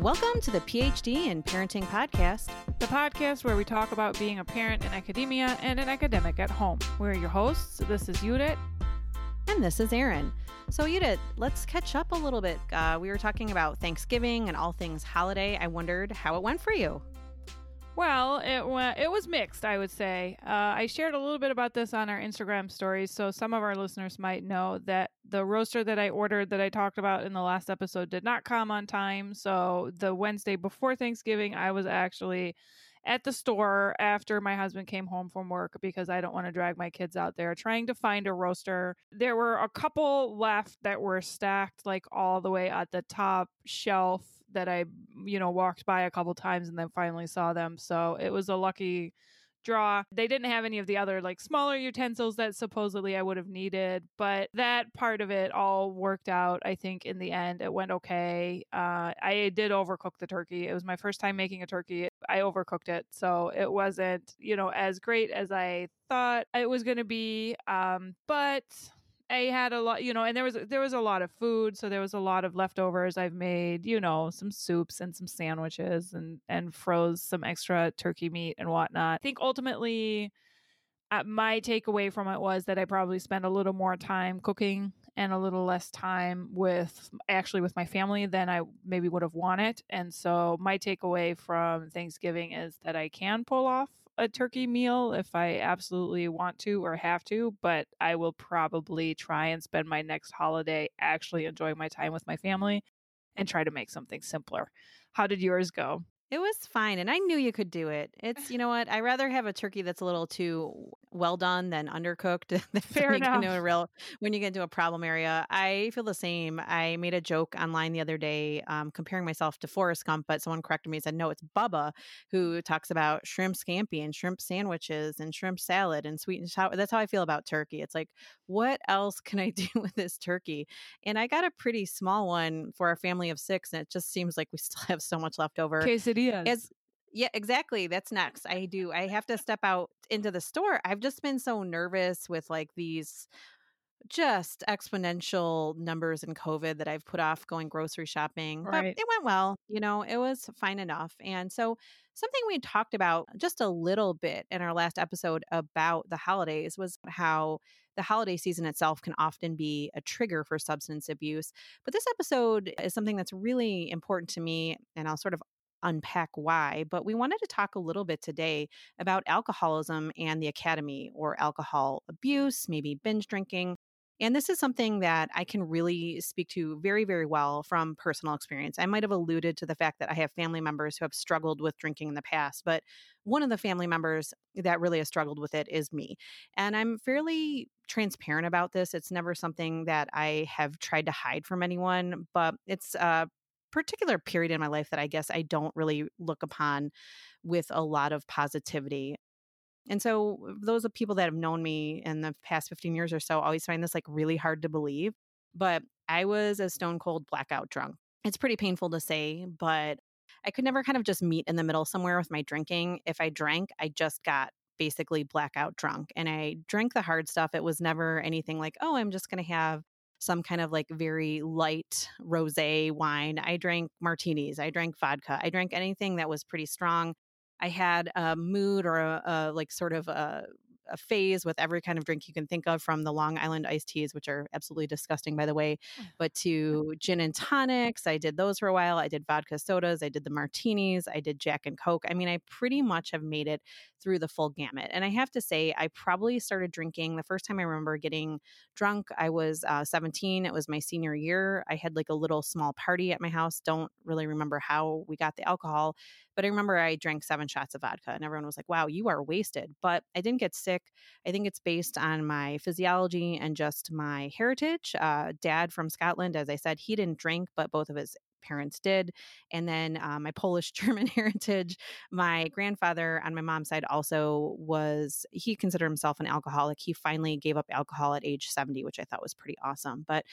Welcome to the PhD in Parenting podcast, the podcast where we talk about being a parent in academia and an academic at home. We're your hosts. This is Judith. And this is Erin. So, Judith, let's catch up a little bit. Uh, we were talking about Thanksgiving and all things holiday. I wondered how it went for you. Well, it went, it was mixed, I would say. Uh, I shared a little bit about this on our Instagram stories, so some of our listeners might know that the roaster that I ordered that I talked about in the last episode did not come on time. So the Wednesday before Thanksgiving, I was actually at the store after my husband came home from work because I don't want to drag my kids out there trying to find a roaster. There were a couple left that were stacked like all the way at the top shelf that I, you know, walked by a couple times and then finally saw them. So it was a lucky draw. They didn't have any of the other like smaller utensils that supposedly I would have needed, but that part of it all worked out. I think in the end it went okay. Uh, I did overcook the turkey. It was my first time making a turkey. I overcooked it, so it wasn't you know as great as I thought it was going to be. Um, but I had a lot, you know, and there was there was a lot of food, so there was a lot of leftovers. I've made, you know, some soups and some sandwiches and and froze some extra turkey meat and whatnot. I think ultimately, uh, my takeaway from it was that I probably spent a little more time cooking and a little less time with actually with my family than I maybe would have wanted. And so my takeaway from Thanksgiving is that I can pull off a turkey meal if I absolutely want to or have to, but I will probably try and spend my next holiday actually enjoying my time with my family and try to make something simpler. How did yours go? It was fine, and I knew you could do it. It's you know what I rather have a turkey that's a little too well done than undercooked. Fair enough. a real when you get into a problem area, I feel the same. I made a joke online the other day um, comparing myself to Forrest Gump, but someone corrected me and said no, it's Bubba who talks about shrimp scampi and shrimp sandwiches and shrimp salad and sweet and sour. That's how I feel about turkey. It's like what else can I do with this turkey? And I got a pretty small one for our family of six, and it just seems like we still have so much left over. Quesadilla as yeah, exactly. That's next. I do. I have to step out into the store. I've just been so nervous with like these just exponential numbers in COVID that I've put off going grocery shopping. But it went well. You know, it was fine enough. And so, something we talked about just a little bit in our last episode about the holidays was how the holiday season itself can often be a trigger for substance abuse. But this episode is something that's really important to me. And I'll sort of unpack why, but we wanted to talk a little bit today about alcoholism and the academy or alcohol abuse, maybe binge drinking. And this is something that I can really speak to very, very well from personal experience. I might have alluded to the fact that I have family members who have struggled with drinking in the past, but one of the family members that really has struggled with it is me. And I'm fairly transparent about this. It's never something that I have tried to hide from anyone, but it's uh, particular period in my life that I guess I don't really look upon with a lot of positivity. And so those of people that have known me in the past 15 years or so always find this like really hard to believe. But I was a stone cold blackout drunk. It's pretty painful to say, but I could never kind of just meet in the middle somewhere with my drinking. If I drank, I just got basically blackout drunk and I drank the hard stuff. It was never anything like, oh, I'm just going to have some kind of like very light rosé wine. I drank martinis. I drank vodka. I drank anything that was pretty strong. I had a mood or a, a like sort of a a phase with every kind of drink you can think of from the Long Island iced teas, which are absolutely disgusting, by the way, but to gin and tonics. I did those for a while. I did vodka sodas. I did the martinis. I did Jack and Coke. I mean, I pretty much have made it through the full gamut. And I have to say, I probably started drinking the first time I remember getting drunk. I was uh, 17. It was my senior year. I had like a little small party at my house. Don't really remember how we got the alcohol, but I remember I drank seven shots of vodka and everyone was like, wow, you are wasted. But I didn't get sick. I think it's based on my physiology and just my heritage. Uh, dad from Scotland, as I said, he didn't drink, but both of his parents did. And then uh, my Polish German heritage, my grandfather on my mom's side also was, he considered himself an alcoholic. He finally gave up alcohol at age 70, which I thought was pretty awesome. But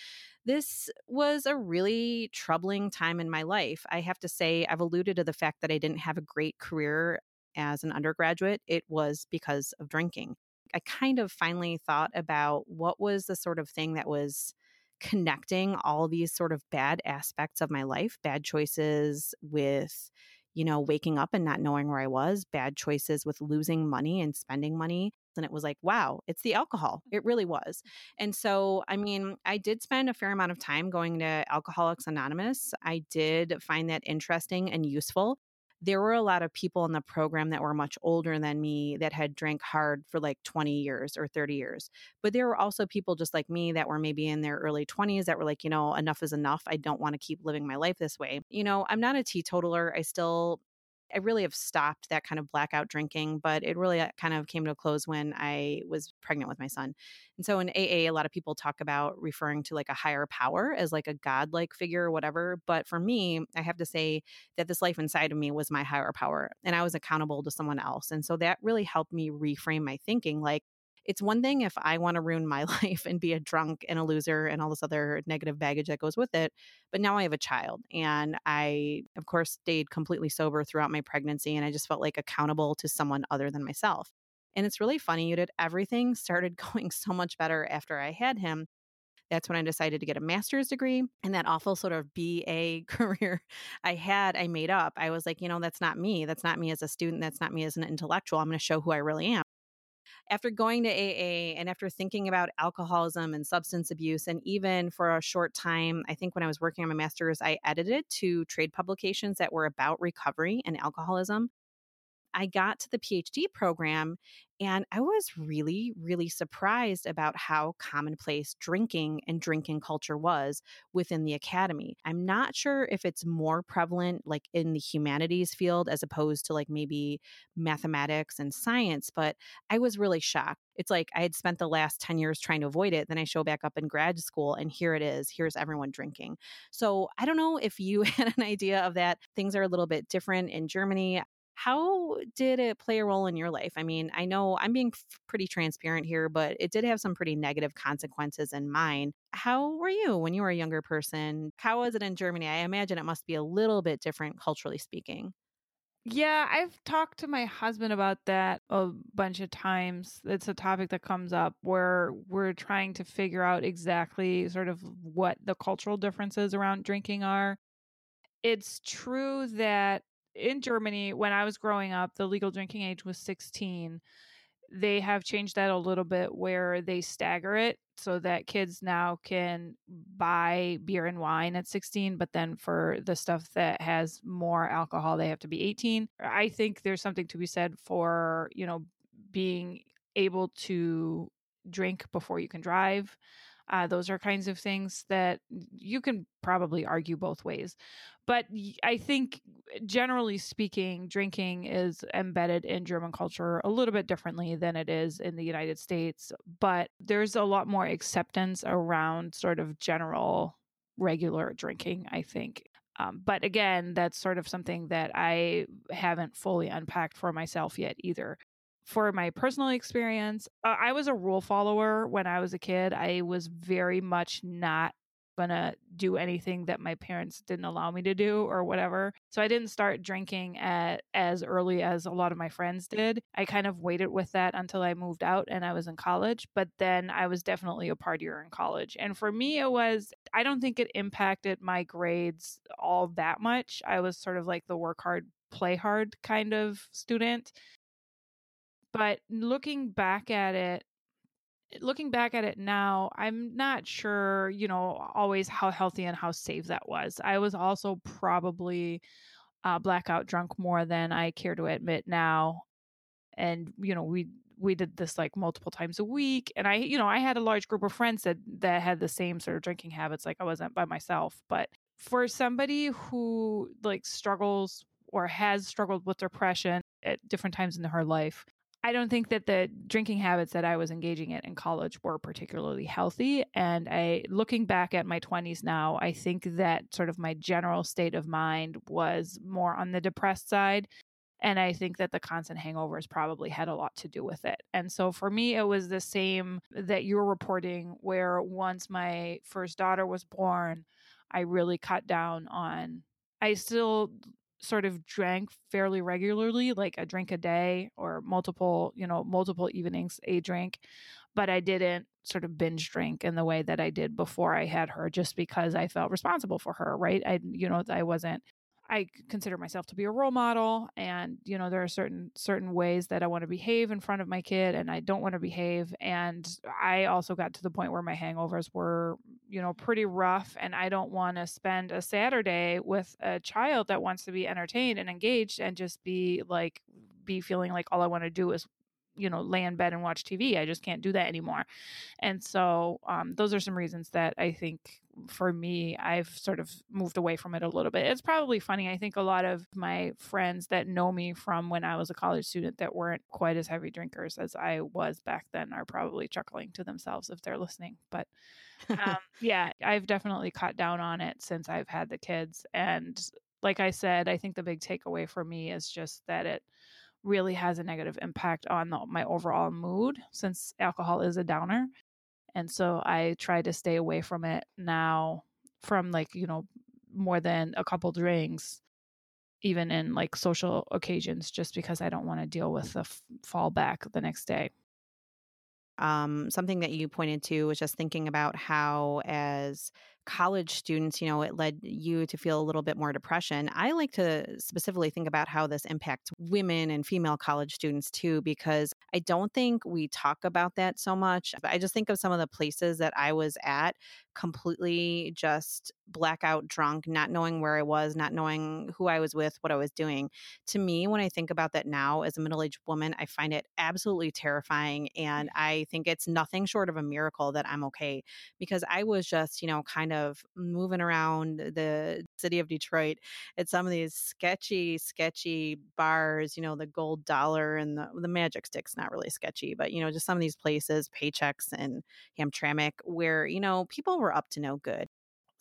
this was a really troubling time in my life. I have to say, I've alluded to the fact that I didn't have a great career as an undergraduate. It was because of drinking. I kind of finally thought about what was the sort of thing that was connecting all these sort of bad aspects of my life, bad choices with you know, waking up and not knowing where I was, bad choices with losing money and spending money. And it was like, wow, it's the alcohol. It really was. And so, I mean, I did spend a fair amount of time going to Alcoholics Anonymous. I did find that interesting and useful there were a lot of people in the program that were much older than me that had drank hard for like 20 years or 30 years. But there were also people just like me that were maybe in their early 20s that were like, you know, enough is enough. I don't want to keep living my life this way. You know, I'm not a teetotaler. I still I really have stopped that kind of blackout drinking, but it really uh, kind of came to a close when I was pregnant with my son. And so in AA, a lot of people talk about referring to like a higher power as like a godlike figure or whatever. But for me, I have to say that this life inside of me was my higher power and I was accountable to someone else. And so that really helped me reframe my thinking like, it's one thing if I want to ruin my life and be a drunk and a loser and all this other negative baggage that goes with it. But now I have a child and I, of course, stayed completely sober throughout my pregnancy and I just felt like accountable to someone other than myself. And it's really funny, you did everything started going so much better after I had him. That's when I decided to get a master's degree. And that awful sort of BA career I had, I made up. I was like, you know, that's not me. That's not me as a student. That's not me as an intellectual. I'm going to show who I really am after going to AA and after thinking about alcoholism and substance abuse, and even for a short time, I think when I was working on my master's, I edited two trade publications that were about recovery and alcoholism. I got to the PhD program and I was really, really surprised about how commonplace drinking and drinking culture was within the academy. I'm not sure if it's more prevalent like in the humanities field as opposed to like maybe mathematics and science, but I was really shocked. It's like I had spent the last 10 years trying to avoid it. Then I show back up in grad school and here it is. Here's everyone drinking. So I don't know if you had an idea of that. Things are a little bit different in Germany. How did it play a role in your life? I mean, I know I'm being pretty transparent here, but it did have some pretty negative consequences in mine. How were you when you were a younger person? How was it in Germany? I imagine it must be a little bit different culturally speaking. Yeah, I've talked to my husband about that a bunch of times. It's a topic that comes up where we're trying to figure out exactly sort of what the cultural differences around drinking are. It's true that in Germany, when I was growing up, the legal drinking age was 16. They have changed that a little bit where they stagger it so that kids now can buy beer and wine at 16, but then for the stuff that has more alcohol, they have to be 18. I think there's something to be said for, you know, being able to drink before you can drive. Uh, those are kinds of things that you can probably argue both ways. But I think, generally speaking, drinking is embedded in German culture a little bit differently than it is in the United States. But there's a lot more acceptance around sort of general regular drinking, I think. Um, but again, that's sort of something that I haven't fully unpacked for myself yet either for my personal experience, uh, I was a rule follower when I was a kid. I was very much not gonna do anything that my parents didn't allow me to do or whatever. So I didn't start drinking at as early as a lot of my friends did. I kind of waited with that until I moved out and I was in college, but then I was definitely a partier in college. And for me it was I don't think it impacted my grades all that much. I was sort of like the work hard play hard kind of student. But looking back at it, looking back at it now, I'm not sure, you know, always how healthy and how safe that was. I was also probably uh, blackout drunk more than I care to admit now. And, you know, we we did this like multiple times a week and i you know i had a large group of friends that that had the same sort of drinking habits like i wasn't by myself but for somebody who like struggles or has struggled with depression at different times in her life I don't think that the drinking habits that I was engaging in in college were particularly healthy. And I, looking back at my 20s now, I think that sort of my general state of mind was more on the depressed side. And I think that the constant hangovers probably had a lot to do with it. And so for me, it was the same that you're reporting, where once my first daughter was born, I really cut down on. I still sort of drank fairly regularly, like a drink a day or multiple, you know, multiple evenings a drink, but I didn't sort of binge drink in the way that I did before I had her just because I felt responsible for her, right? I you know, I wasn't I consider myself to be a role model and you know there are certain certain ways that I want to behave in front of my kid and I don't want to behave and I also got to the point where my hangovers were you know pretty rough and I don't want to spend a Saturday with a child that wants to be entertained and engaged and just be like be feeling like all I want to do is you know lay in bed and watch tv i just can't do that anymore. And so um, those are some reasons that i think for me i've sort of moved away from it a little bit. It's probably funny i think a lot of my friends that know me from when i was a college student that weren't quite as heavy drinkers as i was back then are probably chuckling to themselves if they're listening but um, yeah i've definitely cut down on it since i've had the kids and like i said i think the big takeaway for me is just that it really has a negative impact on the, my overall mood since alcohol is a downer. And so I try to stay away from it now from like, you know, more than a couple drinks, even in like social occasions, just because I don't want to deal with the f- fallback the next day. Um, something that you pointed to was just thinking about how, as college students, you know, it led you to feel a little bit more depression. I like to specifically think about how this impacts women and female college students too, because I don't think we talk about that so much. I just think of some of the places that I was at completely just blackout drunk, not knowing where I was, not knowing who I was with, what I was doing. To me, when I think about that now as a middle aged woman, I find it absolutely terrifying. And mm. I think it's nothing short of a miracle that I'm okay because I was just, you know, kind of moving around the city of Detroit at some of these sketchy, sketchy bars, you know, the gold dollar and the, the magic stick's not really sketchy, but, you know, just some of these places, paychecks and Hamtramck, where, you know, people were up to no good.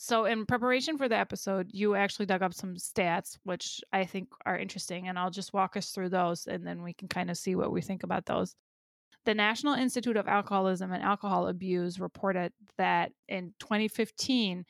So, in preparation for the episode, you actually dug up some stats, which I think are interesting, and I'll just walk us through those and then we can kind of see what we think about those. The National Institute of Alcoholism and Alcohol Abuse reported that in 2015,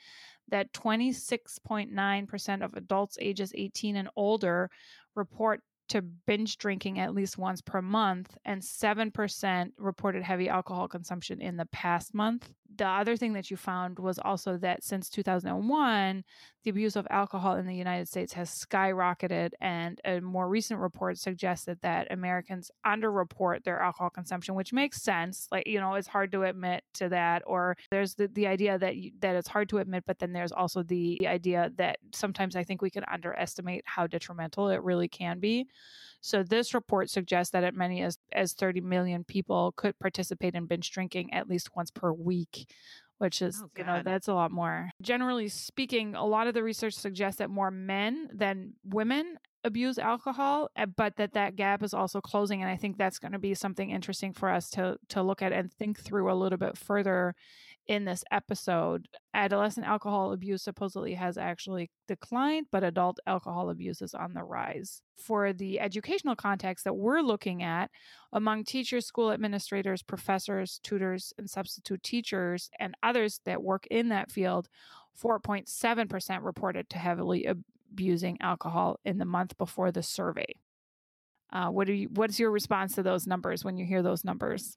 that 26.9% of adults ages 18 and older report to binge drinking at least once per month, and 7% reported heavy alcohol consumption in the past month. The other thing that you found was also that since 2001, the abuse of alcohol in the United States has skyrocketed, and a more recent report suggested that Americans underreport their alcohol consumption, which makes sense. Like, you know, it's hard to admit to that, or there's the, the idea that, you, that it's hard to admit, but then there's also the idea that sometimes I think we can underestimate how detrimental it really can be. So this report suggests that as many as, as 30 million people could participate in binge drinking at least once per week, which is, oh, you know, that's a lot more. Generally speaking, a lot of the research suggests that more men than women abuse alcohol, eh, but that that gap is also closing. And I think that's going to be something interesting for us to to look at and think through a little bit further in this episode, adolescent alcohol abuse supposedly has actually declined, but adult alcohol abuse is on the rise. For the educational context that we're looking at, among teachers, school administrators, professors, tutors, and substitute teachers, and others that work in that field, 4.7% reported to heavily abusing alcohol in the month before the survey. Uh, what are you, what's your response to those numbers when you hear those numbers?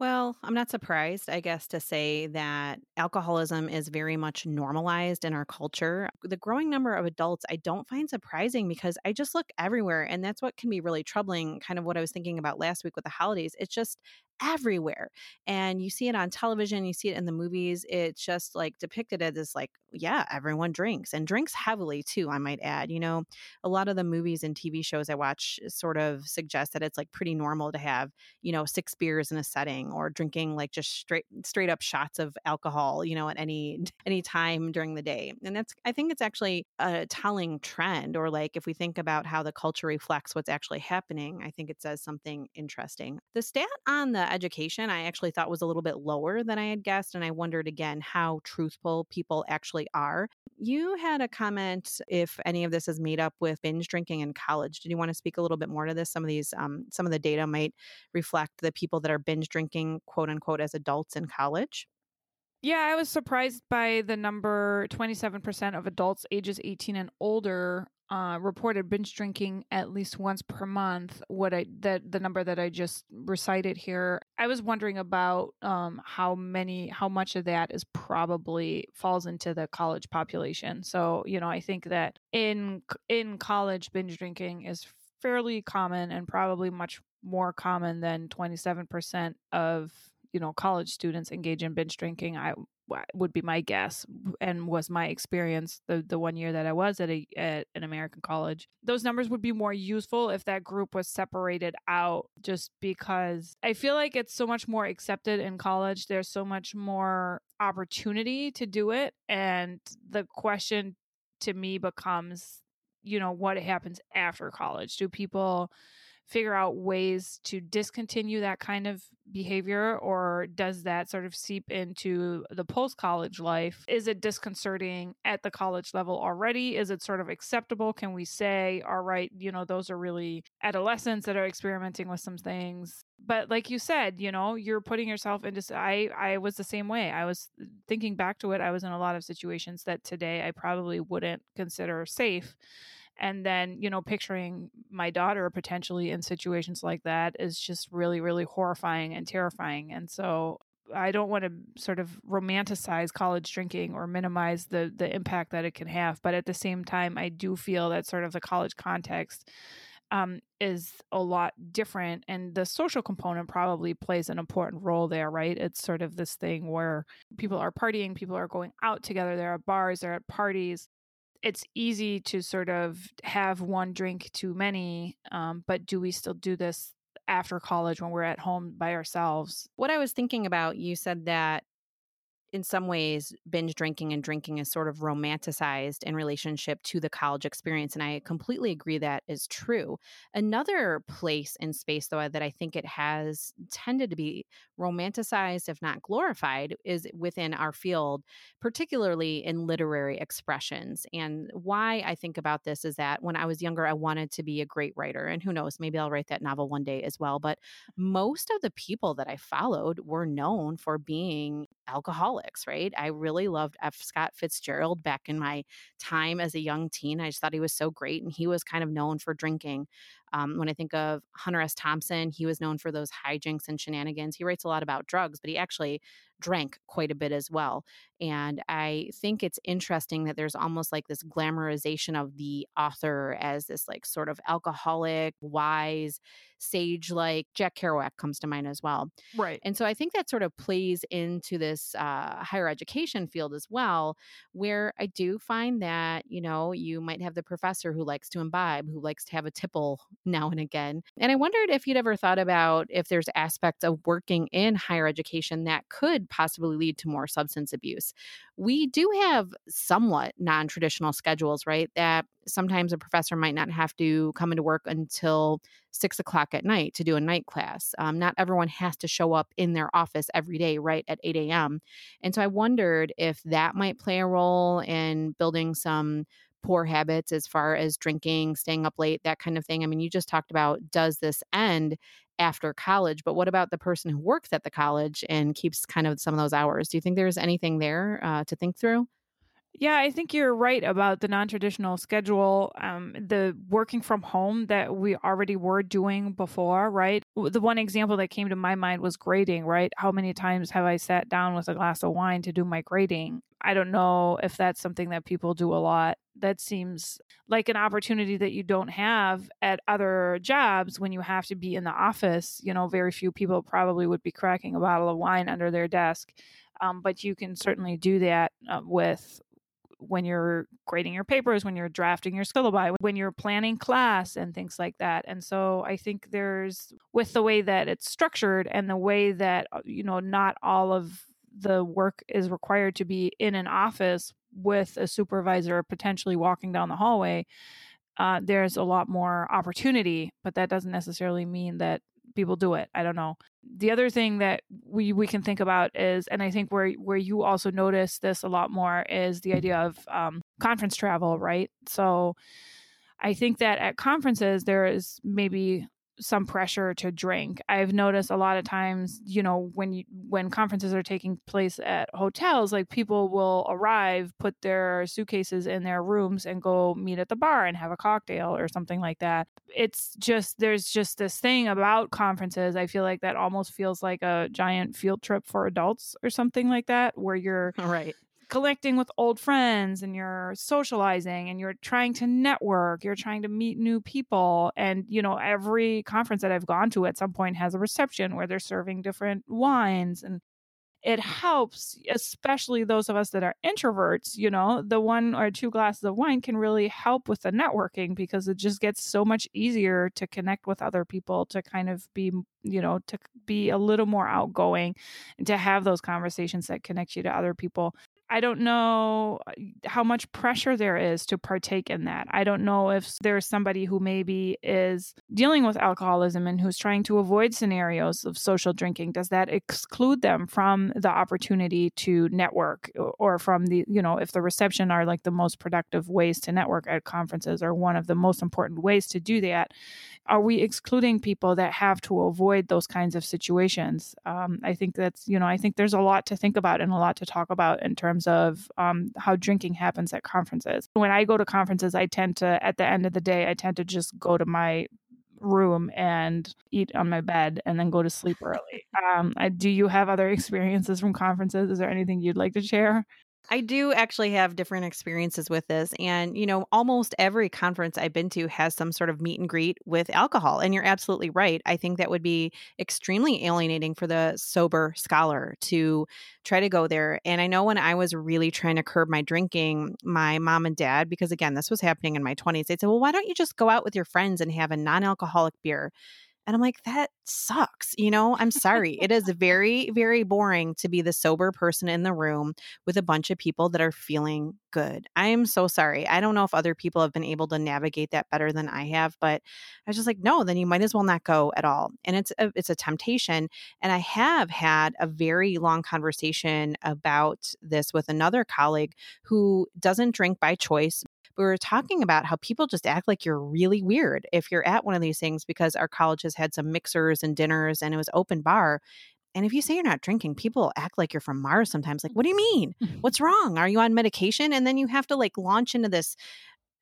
Well, I'm not surprised, I guess, to say that alcoholism is very much normalized in our culture. The growing number of adults I don't find surprising because I just look everywhere. And that's what can be really troubling, kind of what I was thinking about last week with the holidays. It's just everywhere. And you see it on television, you see it in the movies. It's just like depicted as this, like, yeah, everyone drinks and drinks heavily too, I might add. You know, a lot of the movies and TV shows I watch uh, sort of suggest that it's like pretty normal to have, you know, six beers in a setting or drinking like just straight straight up shots of alcohol, you know, at any any time during the day. And that's I think it's actually a telling trend or like if we think about how the culture reflects what's actually happening, I think it says something interesting. The stat on the education I actually thought was a little bit lower than I had guessed. And I wondered again how truthful people actually are. You had a comment if any of this is made up with binge drinking in college. Did you want to speak a little bit more to this? Some of these, um, some of the data might reflect the people that are binge drinking, quote unquote, as adults in college. Yeah, I was surprised by the number 27% of adults ages 18 and older uh, reported binge drinking at least once per month. What I that the number that I just recited here, I was wondering about um, how many, how much of that is probably falls into the college population. So you know, I think that in in college, binge drinking is fairly common and probably much more common than 27% of you know college students engage in binge drinking i would be my guess and was my experience the the one year that I was at a at an American college. Those numbers would be more useful if that group was separated out just because I feel like it's so much more accepted in college. There's so much more opportunity to do it and the question to me becomes you know what happens after college. Do people figure out ways to discontinue that kind of behavior or does that sort of seep into the post college life? Is it disconcerting at the college level already? Is it sort of acceptable? Can we say all right you know those are really adolescents that are experimenting with some things. But like you said you know you're putting yourself into i i was the same way. I was uh, thinking back to it i was in a lot of situations that today i probably wouldn't consider safe and then you know picturing my daughter potentially in situations like that is just really really horrifying and terrifying and so I don't want to sort of romanticize college drinking or minimize the the impact that it can have, but at the same time, I do feel that sort of the college context um, is a lot different, and the social component probably plays an important role there, right? It's sort of this thing where people are partying, people are going out together, they're at bars, they're at parties, it's easy to sort of have one drink too many, um, but do we still do this after college when we're at home by ourselves? What I was thinking about, you said that in some ways binge drinking and drinking is sort of romanticized in relationship to the college experience and i completely agree that is true. Another place in space though that i think it has tended to be romanticized if not glorified is within our field particularly in literary expressions and why i think about this is that when i was younger i wanted to be a great writer and who knows maybe i'll write that novel one day as well but most of the people that i followed were known for being alcoholics, right? I really loved F. Scott Fitzgerald back in my time as a young teen. I just thought he was so great. And he was kind of known for drinking. Um, when I think of Hunter S. Thompson, he was known for those hijinks and shenanigans. He writes a lot about drugs, but he actually drank quite a bit as well. And I think it's interesting that there's almost like this glamorization of the author as this like sort of alcoholic, wise, sage like Jack Kerouac comes to mind as well. Right. And so I think that sort of plays into this uh, higher education field as well, where I do find that, you know, you might have the professor who likes to imbibe, who likes to have a tipple now and again. And I wondered if you'd ever thought about if there's aspects of working in higher education that could possibly lead to more substance abuse. We do have somewhat non traditional schedules, right? That sometimes a professor might not have to come into work until six o'clock at night to do a night class. Um, not everyone has to show up in their office every day, right at 8 a.m. And so I wondered if that might play a role in building some poor habits as far as drinking, staying up late, that kind of thing. I mean, you just talked about does this end after college, but what about the person who works at the college and keeps kind of some of those hours? Do you think there's anything there uh, to think through? Yeah, I think you're right about the non traditional schedule, um, the working from home that we already were doing before, right? The one example that came to my mind was grading, right? How many times have I sat down with a glass of wine to do my grading? I don't know if that's something that people do a lot. That seems like an opportunity that you don't have at other jobs when you have to be in the office. You know, very few people probably would be cracking a bottle of wine under their desk. Um, but you can certainly do that uh, with when you're grading your papers, when you're drafting your syllabi, when you're planning class and things like that. And so I think there's, with the way that it's structured and the way that, uh, you know, not all of the work is required to be in an office with a supervisor potentially walking down the hallway, uh, there's a lot more opportunity, but that doesn't necessarily mean that people do it. I don't know. The other thing that we we can think about is, and I think where where you also notice this a lot more is the idea of um, conference travel, right? So I think that at conferences there is maybe some pressure to drink. I've noticed a lot of times, you know, when you when conferences are taking place at hotels, like people will arrive, put their suitcases in their rooms and go meet at the bar and have a cocktail or something like that. It's just there's just this thing about conferences. I feel like that almost feels like a giant field trip for adults or something like that where you're right collecting with old friends and you're socializing and you're trying to network, you're trying to meet new people. And, you know, every conference that I've gone to at some point has a reception where they're serving different wines and it helps, especially those of us that are introverts, you know, the one or two glasses of wine can really help with the networking because it just gets so much easier to connect with other people, to kind of be, you know, to be a little more outgoing and to have those conversations that connect you to other people. I don't know uh, how much pressure there is to partake in that. I don't know if there's somebody who maybe is dealing with alcoholism and who's trying to avoid scenarios of social drinking. Does that exclude them from the opportunity to network or from the, you know, if the reception are like the most productive ways to network at conferences or one of the most important ways to do that? Are we excluding people that have to avoid those kinds of situations? Um, I think that's, you know, I think there's a lot to think about and a lot to talk about in terms of um, how drinking happens at conferences. When I go to conferences, I tend to, at the end of the day, I tend to just go to my room and eat on my bed and then go to sleep early. Um, I, do you have other experiences from conferences? Is there anything you'd like to share? I do actually have different experiences with this. And, you know, almost every conference I've been to has some sort of meet and greet with alcohol. And you're absolutely right. I think that would be extremely alienating for the sober scholar to try to go there. And I know when I was really trying to curb my drinking, my mom and dad, because again, this was happening in my 20s, they said, well, why don't you just go out with your friends and have a non alcoholic beer? And I'm like, that sucks. You know, I'm sorry. it is very, very boring to be the sober person in the room with a bunch of people that are feeling good. I am so sorry. I don't know if other people have been able to navigate that better than I have, but I was just like, no, then you might as well not go at all. And it's a, it's a temptation. And I have had a very long conversation about this with another colleague who doesn't drink by choice, we were talking about how people just act like you're really weird if you're at one of these things because our college has had some mixers and dinners and it was open bar. And if you say you're not drinking, people act like you're from Mars sometimes. Like, what do you mean? Mm-hmm. What's wrong? Are you on medication? And then you have to like launch into this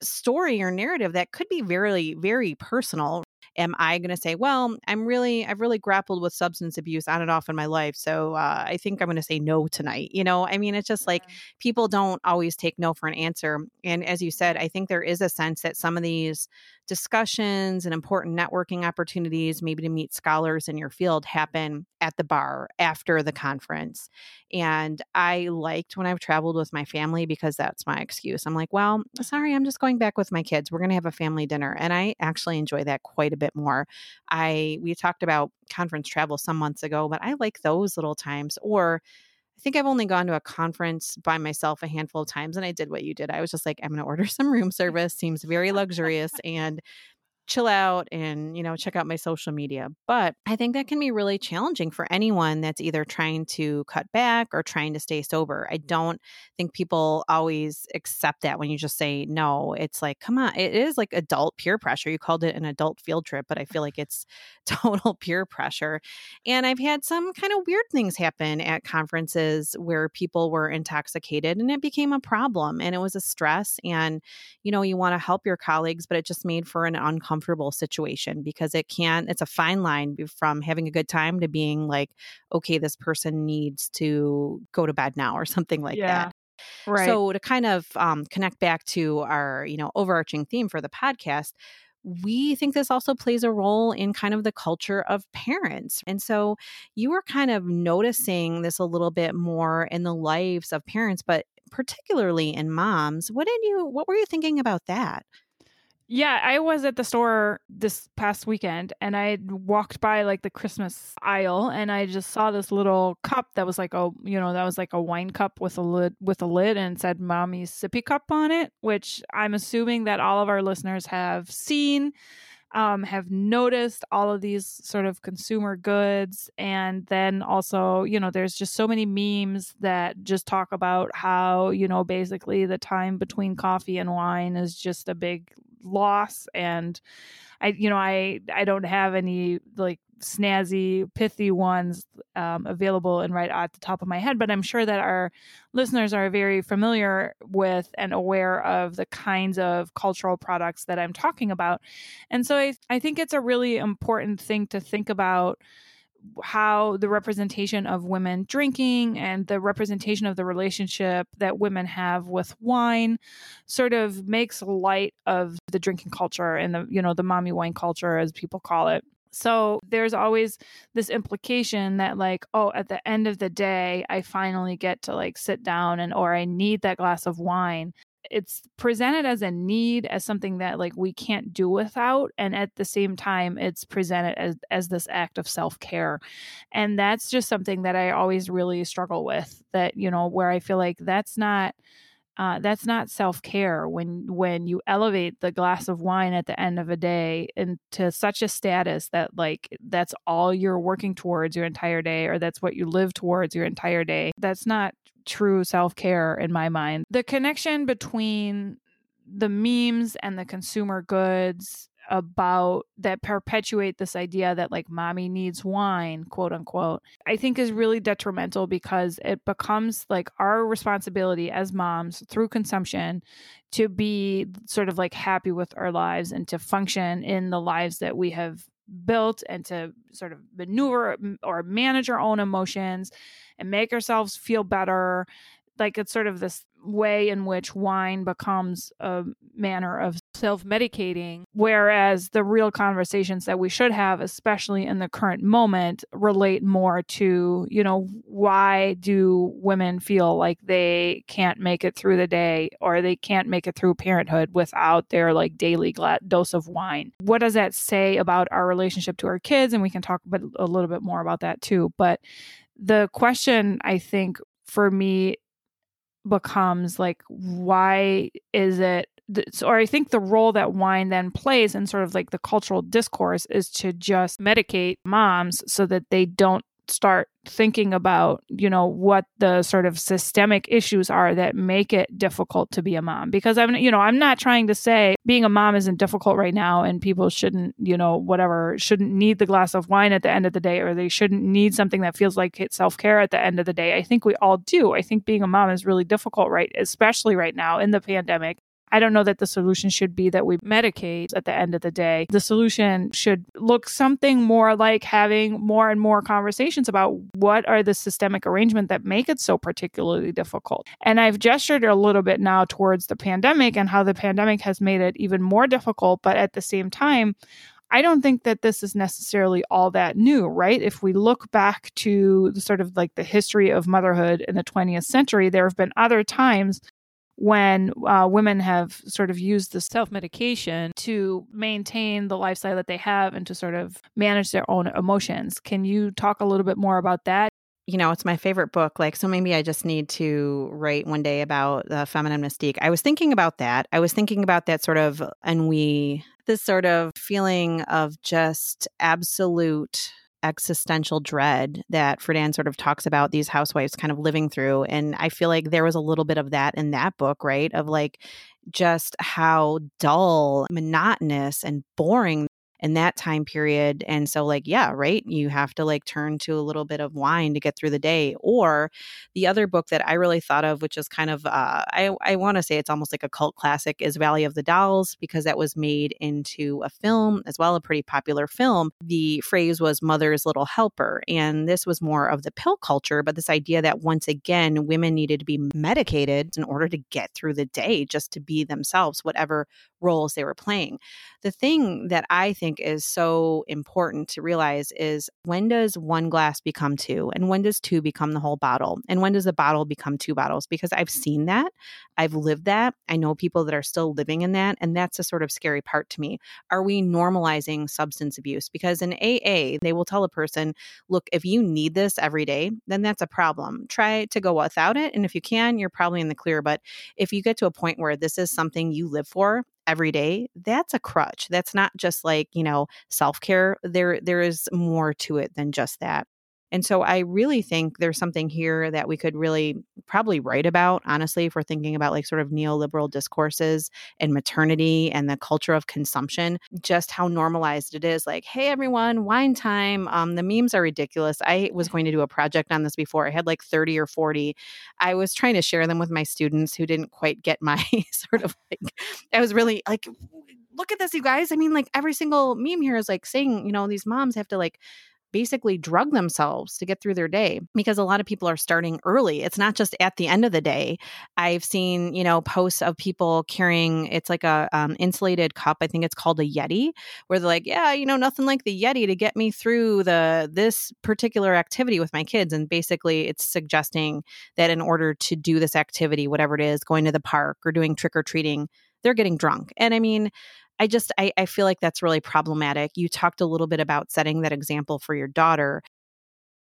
story or narrative that could be very, very personal am I going to say, well, I'm really, I've really grappled with substance abuse on and off in my life. So uh, I think I'm going to say no tonight. You know, I mean, it's just like people don't always take no for an answer. And as you said, I think there is a sense that some of these discussions and important networking opportunities, maybe to meet scholars in your field, happen at the bar after the conference. And I liked when I've traveled with my family because that's my excuse. I'm like, well, sorry, I'm just going back with my kids. We're going to have a family dinner. And I actually enjoy that quite a bit more. I, we talked about conference travel some months ago, but I like those little times. Or, I think I've only gone to a conference by myself a handful of times and I did what you did. I was just like, I'm going to order some room service, seems very luxurious. And chill out and you know check out my social media but i think that can be really challenging for anyone that's either trying to cut back or trying to stay sober. I don't think people always accept that when you just say no. It's like come on it is like adult peer pressure. You called it an adult field trip but i feel like it's total peer pressure. And i've had some kind of weird things happen at conferences where people were intoxicated and it became a problem and it was a stress and you know you want to help your colleagues but it just made for an uncomfortable uncomfortable situation because it can it's a fine line from having a good time to being like okay this person needs to go to bed now or something like yeah. that Right. So to kind of um, connect back to our, you know, overarching theme for the podcast, we think this also plays a role in kind of the culture of parents. And so you were kind of noticing this a little bit more in the lives of parents, but particularly in moms. What did you what were you thinking about that? Yeah, I was at the store this past weekend and I walked by like the Christmas aisle and I just saw this little cup that was like a, you know, that was like a wine cup with a lid with a lid and said mommy's sippy cup on it, which I'm assuming that all of our listeners have seen um, have noticed all of these sort of consumer goods. And then also, you know, there's just so many memes that just talk about how, you know, basically the time between coffee and wine is just a big loss and I you know I I don't have any like snazzy pithy ones um, available and right at the top of my head but I'm sure that our listeners are very familiar with and aware of the kinds of cultural products that I'm talking about. And so I I think it's a really important thing to think about how the representation of women drinking and the representation of the relationship that women have with wine sort of makes light of the drinking culture and the you know the mommy wine culture as people call it so there's always this implication that like oh at the end of the day i finally get to like sit down and or i need that glass of wine. It's presented as a need as something that like we can't do without and at the same time it's presented as as this act of self-care. And that's just something that i always really struggle with that you know where i feel like that's not uh, that's not self-care when when you elevate the glass of wine at the end of a day into such a status that like that's all you're working towards your entire day or that's what you live towards your entire day that's not true self care in my mind. The connection between the memes and the consumer goods about that perpetuate this idea that like mommy needs wine, quote unquote, I think is really detrimental because it becomes like our responsibility as moms through consumption to be sort of like happy with our lives and to function in the lives that we have built and to sort of maneuver or manage our own emotions and make ourselves feel better. Like it's sort of this way in which wine becomes a manner of self medicating, whereas the real conversations that we should have, especially in the current moment, relate more to, you know, why do women feel like they can't make it through the day or they can't make it through parenthood without their like daily dose of wine? What does that say about our relationship to our kids? And we can talk a little bit more about that too. But the question I think for me becomes like why is it or I think the role that wine then plays in sort of like the cultural discourse is to just medicate moms so that they don't start thinking about you know what the sort of systemic issues are that make it difficult to be a mom. Because i'm you know i'm not trying to say being a mom isn't difficult right now and people shouldn't you know whatever shouldn't need the glass of wine at the end of the day or they shouldn't need something that feels like it's self-care at the end of the day. I think we all do. I think being a mom is really difficult right especially right now in the pandemic I don't know that the solution should be that we medicate at the end of the day. The solution should look something more like having more and more conversations about what are the systemic arrangements that make it so particularly difficult. And I've gestured a little bit now towards the pandemic and how the pandemic has made it even more difficult, but at the same time, I don't think that this is necessarily all that new, right? If we look back to sort of like the history of motherhood in the 20th century, there have been other times when uh, women have sort of used the self medication to maintain the lifestyle that they have and to sort of manage their own emotions. Can you talk a little bit more about that? You know, it's my favorite book. Like, so maybe I just need to write one day about the feminine mystique. I was thinking about that. I was thinking about that sort of, and we, this sort of feeling of just absolute existential dread that Friedan sort of talks about these housewives kind of living through. And I feel like there was a little bit of that in that book, right? Of like just how dull, monotonous, and boring in that time period. And so, like, yeah, right. You have to like turn to a little bit of wine to get through the day. Or the other book that I really thought of, which is kind of, uh, I, I want to say it's almost like a cult classic, is Valley of the Dolls, because that was made into a film as well, a pretty popular film. The phrase was mother's little helper. And this was more of the pill culture, but this idea that once again, women needed to be medicated in order to get through the day, just to be themselves, whatever roles they were playing. The thing that I think is so important to realize is when does one glass become two? And when does two become the whole bottle? And when does the bottle become two bottles? Because I've seen that. I've lived that. I know people that are still living in that. And that's a sort of scary part to me. Are we normalizing substance abuse? Because in AA, they will tell a person, look, if you need this every day, then that's a problem. Try to go without it. And if you can, you're probably in the clear. But if you get to a point where this is something you live for, every day that's a crutch that's not just like you know self-care there there is more to it than just that And so I really think there's something here that we could really probably write about, honestly, if we're thinking about like sort of neoliberal discourses and maternity and the culture of consumption, just how normalized it is. Like, hey, everyone, wine time. Um, the memes are ridiculous. I was going to do a project on this before. I had like 30 or 40. I was trying to share them with my students who didn't quite get my sort of like, I was really like, look at this, you guys. I mean, like every single meme here is like saying, you know, these moms have to like basically drug themselves to get through their day because a lot of people are starting early. It's not just at the end of the day. I've seen, you know, posts of people carrying it's like a um, insulated cup. I think it's called a Yeti, where they're like, yeah, you know, nothing like the Yeti to get me through the this particular activity with my kids. And basically, it's suggesting that in order to do this activity, whatever it is, going to the park or doing trick or treating, they're getting drunk. And I mean, I just I, I feel like that's really problematic. You talked a little bit about setting that example for your daughter.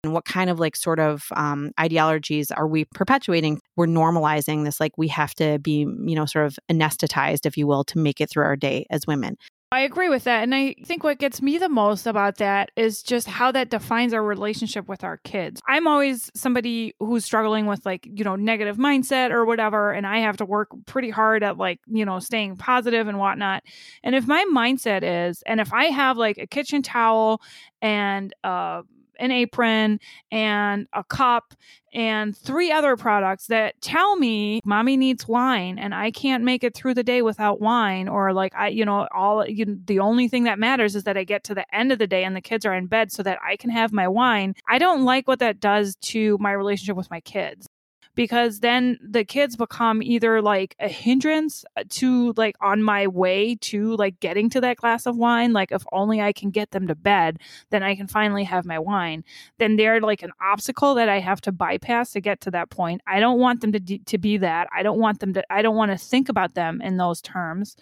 And what kind of like sort of um, ideologies are we perpetuating? We're normalizing this, like we have to be, you know, sort of anesthetized, if you will, to make it through our day as women. I agree with that. And I think what gets me the most about that is just how that defines our relationship with our kids. I'm always somebody who's struggling with like, you know, negative mindset or whatever. And I have to work pretty hard at like, you know, staying positive and whatnot. And if my mindset is, and if I have like a kitchen towel and, uh, an apron and a cup and three other products that tell me mommy needs wine and I can't make it through the day without wine or like I you know all you know, the only thing that matters is that I get to the end of the day and the kids are in bed so that I can have my wine. I don't like what that does to my relationship with my kids because then the kids become either like a hindrance uh, to like on my way to like getting to that glass of wine like if only i can get them to bed then i can finally have my wine then they're like an obstacle that i have to bypass to get to that point. I don't want them to to be that. I don't want them to i don't want to think about them in those terms.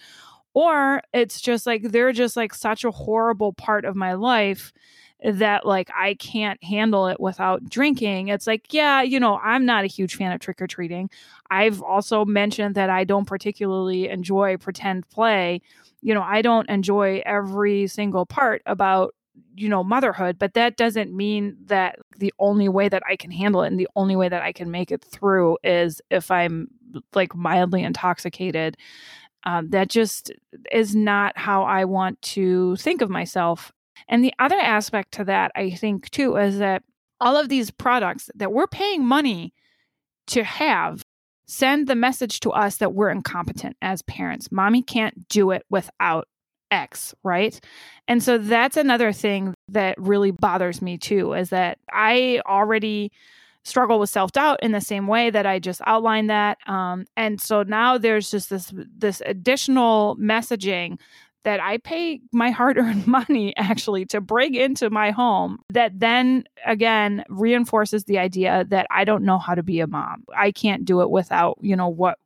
Or it's just like they're just like such a horrible part of my life that like I can't handle it without drinking. It's like, yeah, you know, I'm not a huge fan of trick or treating. I've also mentioned that I don't particularly enjoy pretend play. You know, I don't enjoy every single part about you know motherhood but that doesn't mean that the only way that i can handle it and the only way that i can make it through is if i'm like mildly intoxicated um, that just is not how i want to think of myself and the other aspect to that, I think, too, is that all of these products that we're paying money to have send the message to us that we're incompetent as parents. Mommy can't do it without X, right? And so that's another thing that really bothers me too is that I already struggle with self-doubt in the same way that I just outlined that um, and so now there's just this this additional messaging that I pay my hard earned money actually to bring into my home that then again reinforces the idea that I don't know how to be a mom. I can't do it without, you know, what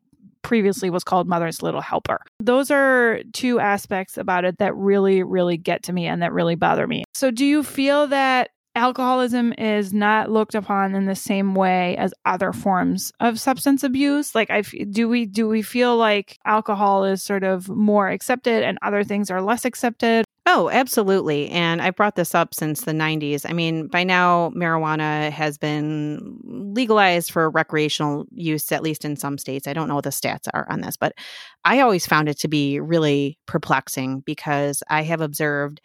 previously was called Mother's Little Helper. Those are two aspects about it that really, really get to me and that really bother me. So, do you feel that alcoholism is not looked upon in the same way as other forms of substance abuse like i do we do we feel like alcohol is sort of more accepted and other things are less accepted Oh, absolutely. And I brought this up since the 90s. I mean, by now, marijuana has been legalized for recreational use, at least in some states. I don't know what the stats are on this, but I always found it to be really perplexing because I have observed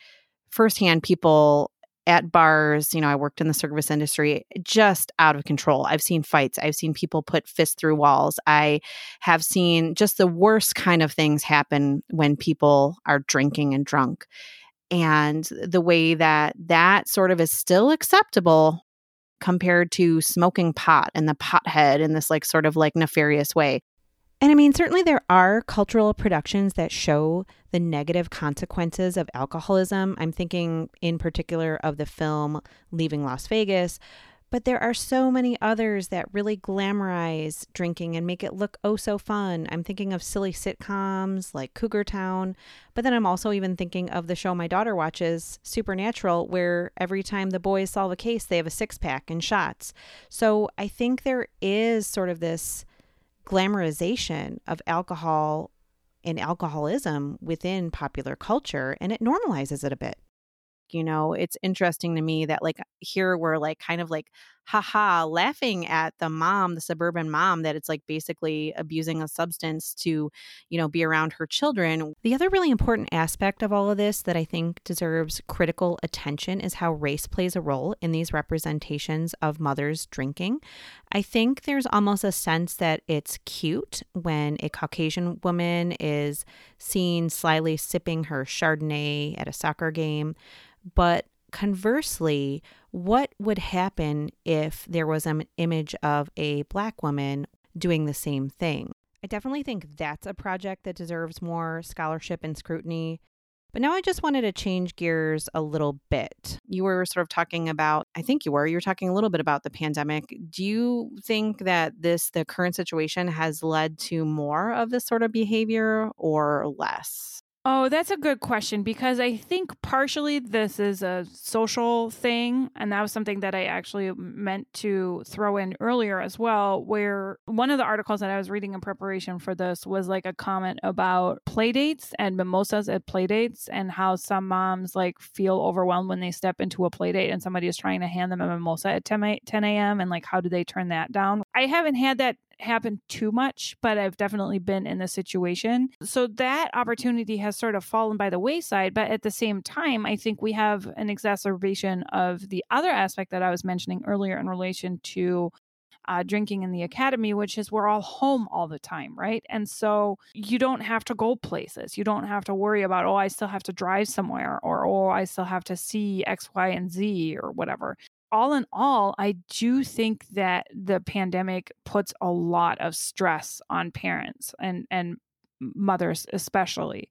firsthand people at bars, you know, I worked in the service industry, just out of control. I've seen fights. I've seen people put fists through walls. I have seen just the worst kind of things happen when people are drinking and drunk. And the way that that sort of is still acceptable compared to smoking pot and the pothead in this like sort of like nefarious way. And I mean, certainly there are cultural productions that show the negative consequences of alcoholism. I'm thinking in particular of the film Leaving Las Vegas, but there are so many others that really glamorize drinking and make it look oh so fun. I'm thinking of silly sitcoms like Cougar Town, but then I'm also even thinking of the show my daughter watches, Supernatural, where every time the boys solve a case, they have a six pack and shots. So I think there is sort of this glamorization of alcohol and alcoholism within popular culture and it normalizes it a bit. You know, it's interesting to me that, like, here we're like kind of like, haha, laughing at the mom, the suburban mom, that it's like basically abusing a substance to, you know, be around her children. The other really important aspect of all of this that I think deserves critical attention is how race plays a role in these representations of mothers drinking. I think there's almost a sense that it's cute when a Caucasian woman is seen slyly sipping her Chardonnay at a soccer game. But conversely, what would happen if there was an image of a black woman doing the same thing? I definitely think that's a project that deserves more scholarship and scrutiny. But now I just wanted to change gears a little bit. You were sort of talking about, I think you were, you were talking a little bit about the pandemic. Do you think that this, the current situation, has led to more of this sort of behavior or less? Oh, that's a good question because I think partially this is a social thing. And that was something that I actually meant to throw in earlier as well. Where one of the articles that I was reading in preparation for this was like a comment about playdates and mimosas at playdates and how some moms like feel overwhelmed when they step into a playdate and somebody is trying to hand them a mimosa at 10 a.m. and like how do they turn that down? I haven't had that happen too much, but I've definitely been in the situation. So that opportunity has sort of fallen by the wayside. But at the same time, I think we have an exacerbation of the other aspect that I was mentioning earlier in relation to uh, drinking in the academy, which is we're all home all the time, right? And so you don't have to go places. You don't have to worry about, oh, I still have to drive somewhere or, oh, I still have to see X, Y, and Z or whatever all in all, I do think that the pandemic puts a lot of stress on parents and and mothers especially.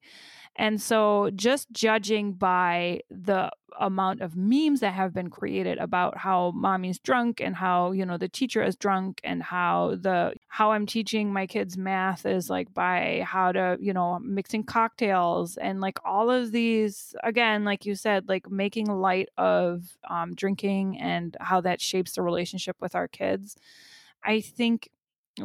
And so, just judging by the amount of memes that have been created about how mommy's drunk and how, you know, the teacher is drunk and how the, how I'm teaching my kids math is like by how to, you know, mixing cocktails and like all of these, again, like you said, like making light of um, drinking and how that shapes the relationship with our kids. I think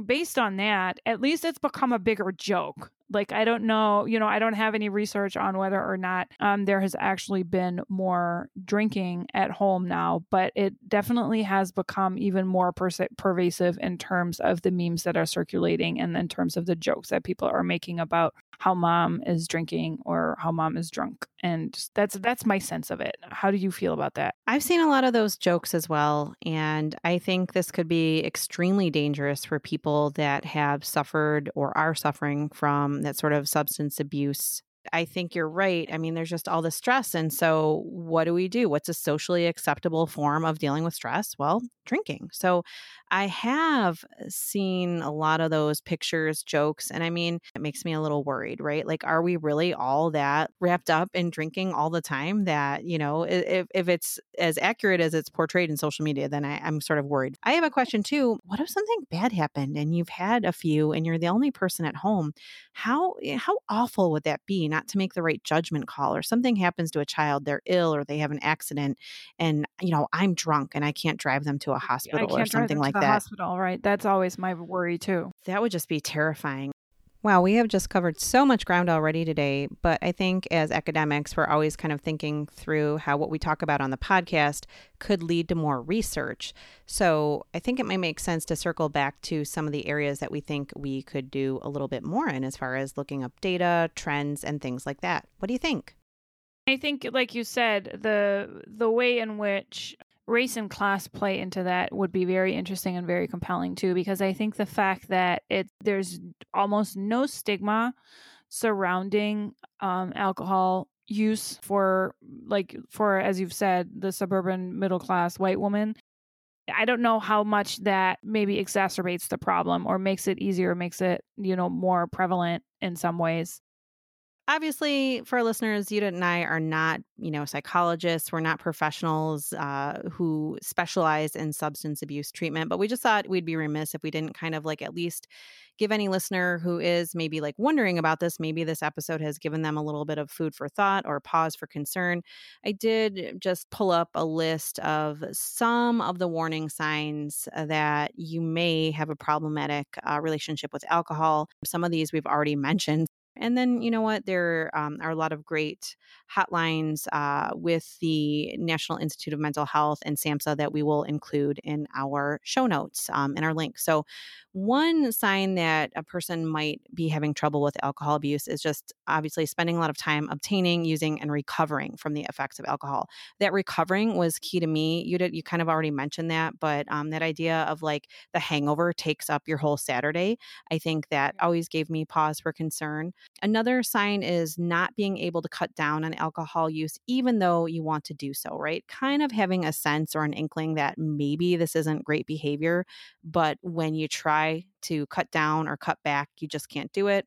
based on that, at least it's become a bigger joke like i don't know you know i don't have any research on whether or not um, there has actually been more drinking at home now but it definitely has become even more pervasive in terms of the memes that are circulating and in terms of the jokes that people are making about how mom is drinking or how mom is drunk and that's that's my sense of it. How do you feel about that? I've seen a lot of those jokes as well and i think this could be extremely dangerous for people that have suffered or are suffering from that sort of substance abuse I think you're right. I mean, there's just all the stress. And so, what do we do? What's a socially acceptable form of dealing with stress? Well, drinking. So, I have seen a lot of those pictures, jokes, and I mean, it makes me a little worried, right? Like, are we really all that wrapped up in drinking all the time that, you know, if, if it's as accurate as it's portrayed in social media, then I, I'm sort of worried. I have a question too. What if something bad happened and you've had a few and you're the only person at home? How, eh, how awful would that be? Not to make the right judgment call or something happens to a child, they're ill or they have an accident and you know, I'm drunk and I can't drive them to a hospital or something like that. Hospital, right? That's always my worry too. That would just be terrifying. Wow, we have just covered so much ground already today, but I think as academics, we're always kind of thinking through how what we talk about on the podcast could lead to more research. So I think it might make sense to circle back to some of the areas that we think we could do a little bit more in as far as looking up data, trends, and things like that. What do you think? I think, like you said, the the way in which race and class play into that would be very interesting and very compelling too because i think the fact that it there's almost no stigma surrounding um, alcohol use for like for as you've said the suburban middle class white woman. I don't know how much that maybe exacerbates the problem or makes it easier makes it you know more prevalent in some ways obviously for our listeners you and i are not you know psychologists. We're not professionals uh, who specialize in substance abuse treatment but we just thought we'd be remiss if we didn't kind of like at least give any listener who is maybe like wondering about this maybe this episode has given them a little bit of food for thought or pause for concern. I did just pull up a list of some of the warning signs uh, that you may have a problematic uh, relationship with alcohol. Some of these we've already mentioned And then, you know what? There um, are a lot of great hotlines uh, with the National Institute of Mental Health and SAMHSA that we will include in our show notes um, in our link. So, one sign that a person might be having trouble with alcohol abuse is just obviously spending a lot of time obtaining, using, and recovering from the effects of alcohol. That recovering was key to me. You did, you kind of already mentioned that, but um, that idea of like the hangover takes up your whole Saturday, I think that always gave me pause for concern. Another sign is not being able to cut down on alcohol use, even though you want to do so, right? Kind of having a sense or an inkling that maybe this isn't great behavior, but when you try to cut down or cut back, you just can't do it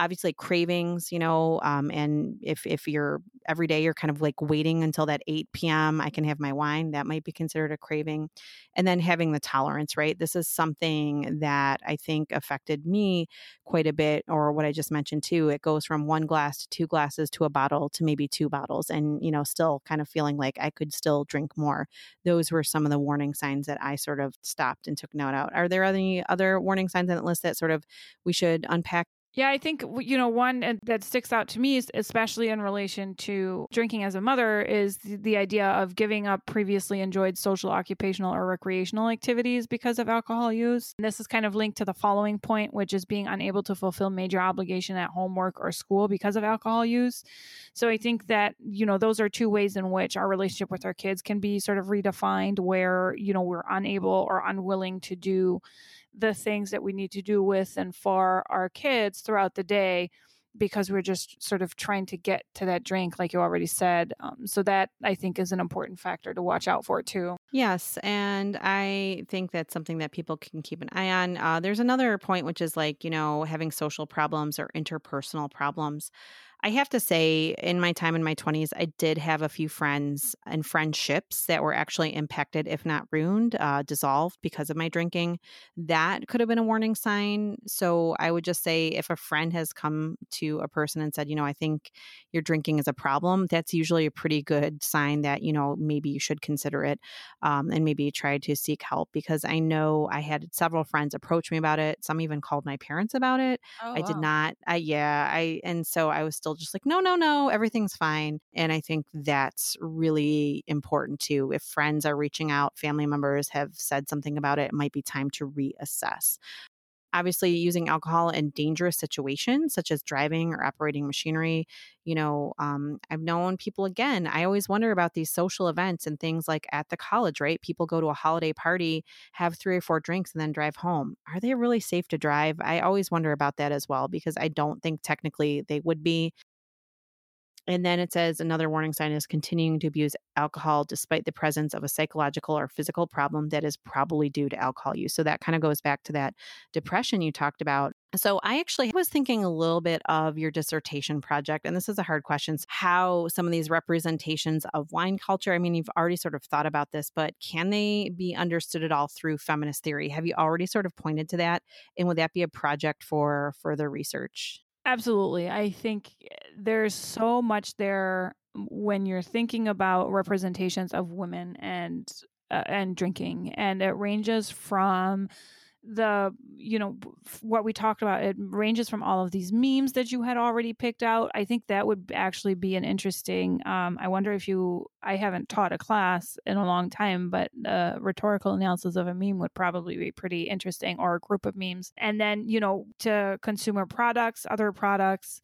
obviously cravings you know um, and if if you're every day you're kind of like waiting until that 8 p.m i can have my wine that might be considered a craving. And then having the tolerance right? This is something that i think affected me quite a bit or what i just mentioned too it goes from one glass to two glasses to a bottle to maybe two bottles and you know still kind of feeling like i could still drink more. Those were some of the warning signs that i sort of stopped and took note out are there any other warning signs on the list that sort of we should unpack yeah, I think, you know, one that sticks out to me, especially in relation to drinking as a mother, is the idea of giving up previously enjoyed social, occupational, or recreational activities because of alcohol use. And this is kind of linked to the following point, which is being unable to fulfill major obligation at home, work, or school because of alcohol use. So I think that, you know, those are two ways in which our relationship with our kids can be sort of redefined where, you know, we're unable or unwilling to do the things that we need to do with and for our kids throughout the day because we're just sort of trying to get to that drink, like you already said. Um, so that I think is an important factor to watch out for too. Yes, and I think that's something that people can keep an eye on. Uh, there's another point, which is like you know having social problems or interpersonal problems. I have to say, in my time in my 20s, I did have a few friends and friendships that were actually impacted, if not ruined, uh, dissolved because of my drinking. That could have been a warning sign. So I would just say if a friend has come to a person and said, you know, I think your drinking is a problem, that's usually a pretty good sign that, you know, maybe you should consider it um, and maybe try to seek help because I know I had several friends approach me about it. Some even called my parents about it. Oh, I wow. did not. I, yeah. I, and so I was still still just like, no, no, no, everything's fine. And I think that's really important too. If friends are reaching out, family members have said something about it, it might be time to reassess obviously using alcohol in dangerous situations such as driving or operating machinery you know um, i've known people again i always wonder about these social events and things like at the college right? People go to a holiday party have three or four drinks and then drive home. Are they really safe to drive? I always wonder about that as well because i don't think technically they would be and then it says another warning sign is continuing to abuse alcohol despite the presence of a psychological or physical problem that is probably due to alcohol use. So that kind of goes back to that depression you talked about. So I actually was thinking a little bit of your dissertation project, and this is a hard question how some of these representations of wine culture, I mean, you've already sort of thought about this, but can they be understood at all through feminist theory? Have you already sort of pointed to that? And would that be a project for further research? Absolutely. I think eh, there's so much there when you're thinking about representations of women and uh, and drinking and it ranges from the you know what we talked about it ranges from all of these memes that you had already picked out. I think that would actually be an interesting um, i wonder if you i haven't taught a class in a long time but rhetorical analysis of a meme would probably be pretty interesting or a group of memes. And then you know to consumer products other products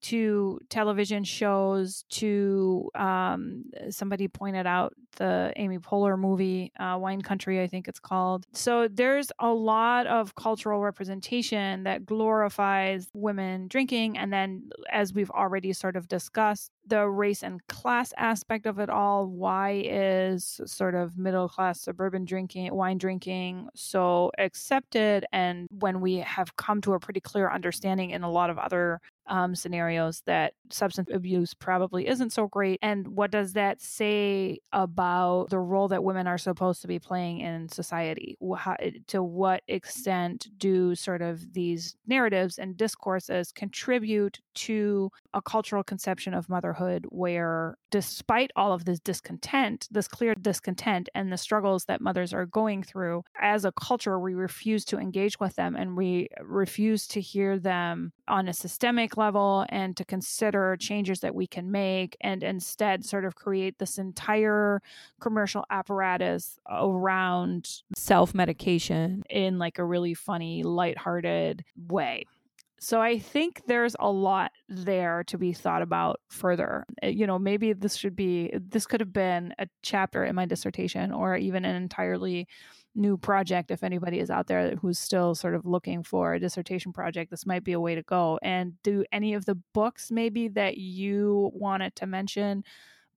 to television shows to um, somebody pointed out the Amy Poehler movie, uh, Wine Country, I think it's called. So there's a lot of cultural representation that glorifies women drinking. And then, as we've already sort of discussed, the race and class aspect of it all. Why is sort of middle class suburban drinking, wine drinking so accepted? And when we have come to a pretty clear understanding in a lot of other um, scenarios that substance abuse probably isn't so great. And what does that say about the role that women are supposed to be playing in society? How, to what extent do sort of these narratives and discourses contribute to a cultural conception of motherhood? where despite all of this discontent this clear discontent and the struggles that mothers are going through as a culture we refuse to engage with them and we refuse to hear them on a systemic level and to consider changes that we can make and instead sort of create this entire commercial apparatus around self-medication in like a really funny lighthearted way so I think there's a lot there to be thought about further. Uh, you know, maybe this should be this could have been a chapter in my dissertation or even an entirely new project if anybody is out there who's still sort of looking for a dissertation project this might be a way to go and do any of the books maybe that you wanted to mention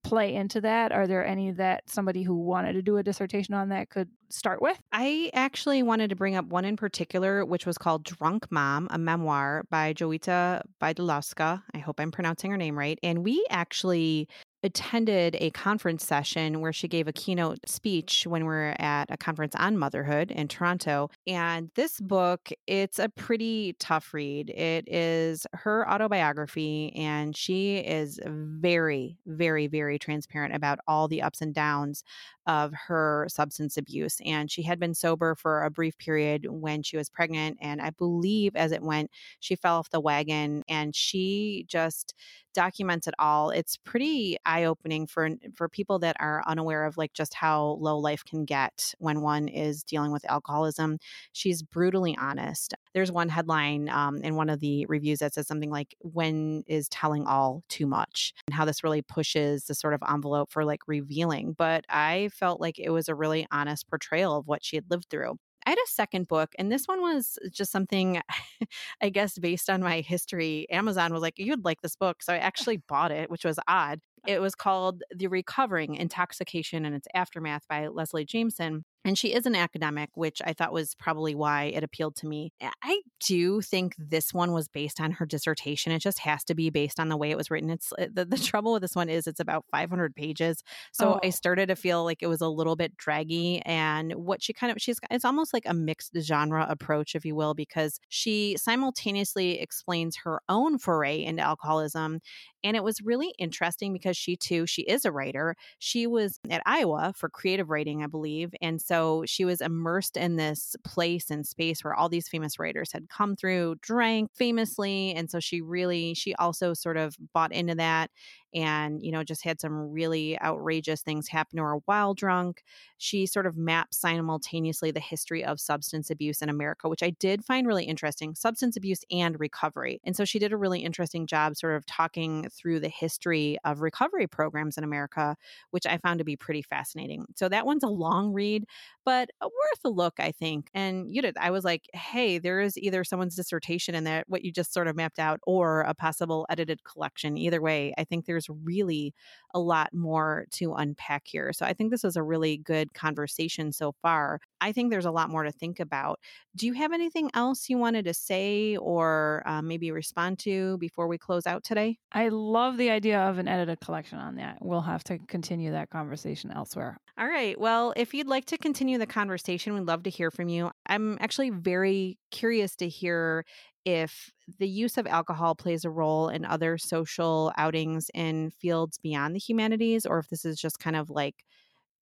play into that? Are there any that somebody who wanted to do a dissertation on that could start with? I actually wanted to bring up one in particular, which was called Drunk Mom, a memoir by Jowita Bydlowska. I hope I'm pronouncing her name right. And we actually attended a conference session where she gave a keynote speech when we are at a conference on motherhood in Toronto. And this book, it's a pretty tough read. It is her autobiography, and she is very, very, very transparent about all the ups and downs of her substance abuse. And she had been sober for a brief period when she was pregnant. And I believe as it went, she fell off the wagon and she just documents it all. It's pretty eye opening for for people that are unaware of like just how low life can get when one is dealing with alcoholism. She's brutally honest. There's one headline um, in one of the reviews that says something like "When is telling all too much?" and how this really pushes the sort of envelope for like revealing. But I felt like it was a really honest portrayal of what she had lived through. I had a second book, and this one was just something, I guess, based on my history. Amazon was like, You'd like this book. So I actually bought it, which was odd. Oh. It was called The Recovering Intoxication and Its Aftermath by Leslie Jamison. And she is an academic, which I thought was probably why it appealed to me. I do think this one was based on her dissertation. It just has to be based on the way it was written. It's uh, the, the trouble with this one is it's about 500 pages. So oh. I started to feel like it was a little bit draggy. And what she kind of, she's, it's almost like a mixed genre approach, if you will, because she simultaneously explains her own foray into alcoholism and it was really interesting because she too, she is a writer. She was at Iowa for creative writing, I believe. And so she was immersed in this place and space where all these famous writers had come through, drank famously. And so she really, she also sort of bought into that and you know just had some really outrageous things happen to her while drunk she sort of maps simultaneously the history of substance abuse in america which i did find really interesting substance abuse and recovery and so she did a really interesting job sort of talking through the history of recovery programs in america which i found to be pretty fascinating so that one's a long read but worth a look i think and you did i was like hey there is either someone's dissertation in that what you just sort of mapped out or a possible edited collection either way i think there's really a lot more to unpack here. So I think this was a really good conversation so far. I think there's a lot more to think about. Do you have anything else you wanted to say or uh, maybe respond to before we close out today? I love the idea of an edited collection on that. We'll have to continue that conversation elsewhere. All right. Well, if you'd like to continue the conversation, we'd love to hear from you. I'm actually very curious to hear if the use of alcohol plays a role in other social outings in fields beyond the humanities, or if this is just kind of like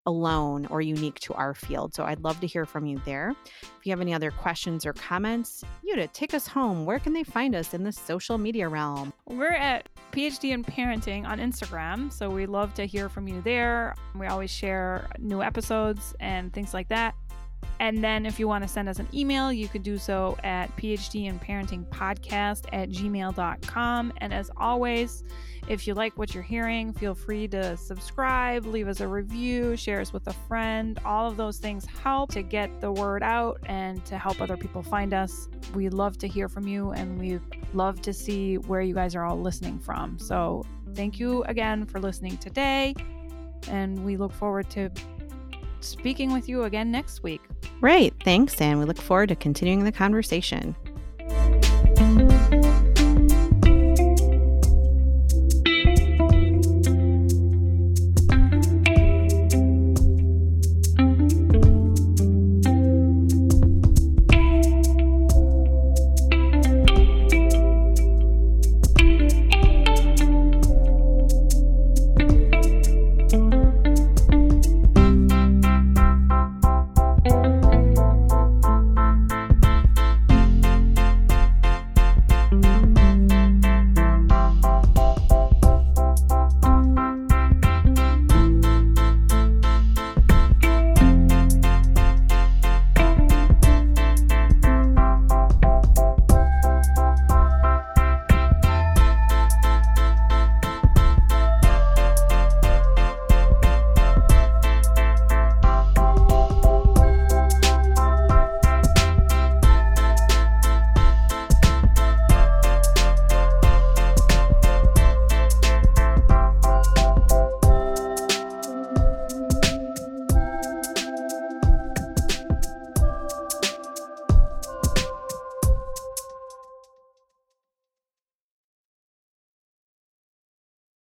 alone or unique to our field. So I'd love to hear from you there. If you have any other questions or comments, you to take us home. Where can they find us in the social media realm? We're at PhD in Parenting on Instagram, so we love to hear from you there. We always share new episodes and things like that. And then if you want to send us an email, you could do so at PhD in Parenting Podcast at gmail.com. And as always, if you like what you're hearing, feel free to subscribe, leave us a review, share us with a friend. All of those things help to get the word out and to help other people find us. We love to hear from you and we love to see where you guys are all listening from. So thank you again for listening today. And we look forward to speaking with you again next week. Right. Thanks. And we look forward to continuing the conversation.